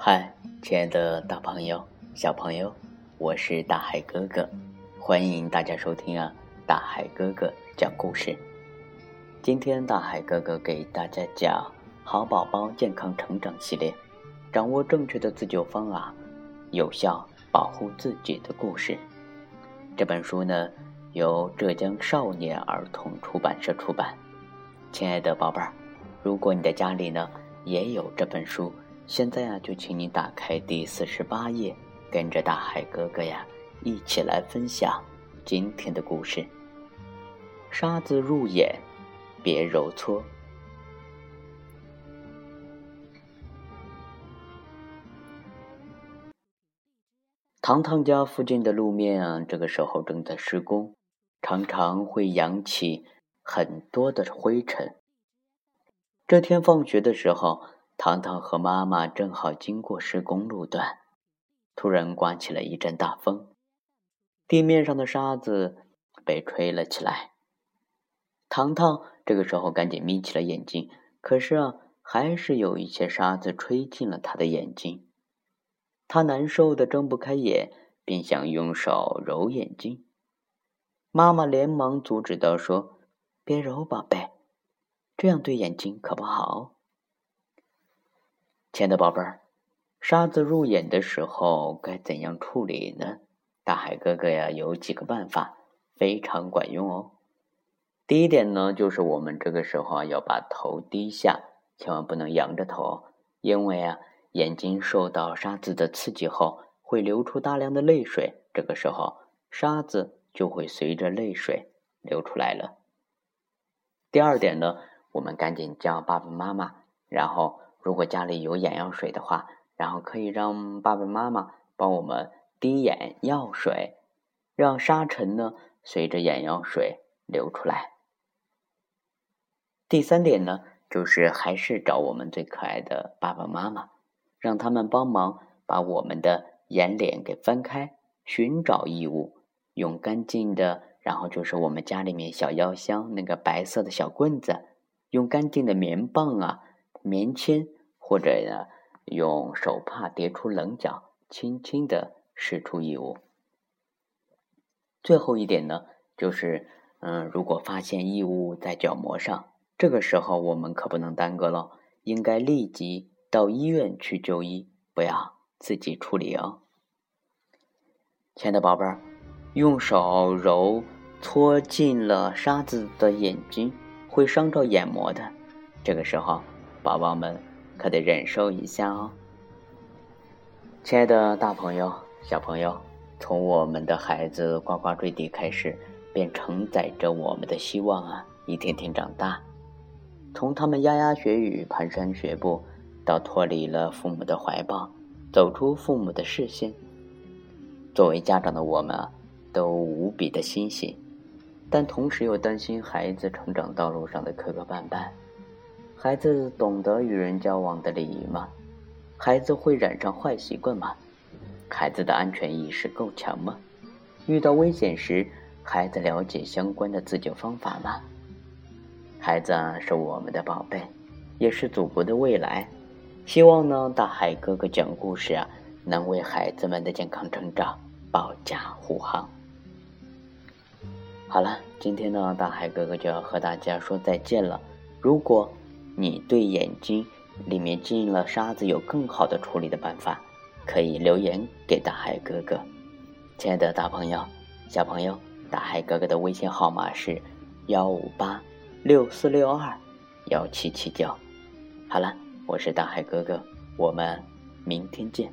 嗨，亲爱的大朋友、小朋友，我是大海哥哥，欢迎大家收听啊！大海哥哥讲故事。今天大海哥哥给大家讲《好宝宝健康成长系列》，掌握正确的自救方法，有效保护自己的故事。这本书呢，由浙江少年儿童出版社出版。亲爱的宝贝儿，如果你的家里呢也有这本书，现在啊，就请你打开第四十八页，跟着大海哥哥呀一起来分享今天的故事。沙子入眼，别揉搓。糖糖家附近的路面啊，这个时候正在施工，常常会扬起。很多的灰尘。这天放学的时候，糖糖和妈妈正好经过施工路段，突然刮起了一阵大风，地面上的沙子被吹了起来。糖糖这个时候赶紧眯起了眼睛，可是啊，还是有一些沙子吹进了他的眼睛。他难受的睁不开眼，便想用手揉眼睛。妈妈连忙阻止道：“说。”别揉，宝贝，这样对眼睛可不好。亲爱的宝贝儿，沙子入眼的时候该怎样处理呢？大海哥哥呀，有几个办法，非常管用哦。第一点呢，就是我们这个时候啊，要把头低下，千万不能仰着头，因为啊，眼睛受到沙子的刺激后，会流出大量的泪水，这个时候沙子就会随着泪水流出来了。第二点呢，我们赶紧叫爸爸妈妈，然后如果家里有眼药水的话，然后可以让爸爸妈妈帮我们滴眼药水，让沙尘呢随着眼药水流出来。第三点呢，就是还是找我们最可爱的爸爸妈妈，让他们帮忙把我们的眼脸给翻开，寻找异物，用干净的。然后就是我们家里面小药箱那个白色的小棍子，用干净的棉棒啊、棉签，或者呢用手帕叠出棱角，轻轻的拭出异物。最后一点呢，就是嗯，如果发现异物在角膜上，这个时候我们可不能耽搁了，应该立即到医院去就医，不要自己处理哦。亲爱的宝贝儿，用手揉。搓进了沙子的眼睛会伤着眼膜的，这个时候宝宝们可得忍受一下哦。亲爱的大朋友、小朋友，从我们的孩子呱呱坠地开始，便承载着我们的希望啊，一天天长大。从他们牙牙学语、蹒跚学步，到脱离了父母的怀抱，走出父母的视线，作为家长的我们啊，都无比的欣喜。但同时又担心孩子成长道路上的磕磕绊绊。孩子懂得与人交往的礼仪吗？孩子会染上坏习惯吗？孩子的安全意识够强吗？遇到危险时，孩子了解相关的自救方法吗？孩子是我们的宝贝，也是祖国的未来。希望呢，大海哥哥讲故事啊，能为孩子们的健康成长保驾护航。好了，今天呢，大海哥哥就要和大家说再见了。如果你对眼睛里面进了沙子有更好的处理的办法，可以留言给大海哥哥。亲爱的大朋友、小朋友，大海哥哥的微信号码是幺五八六四六二幺七七九。好了，我是大海哥哥，我们明天见。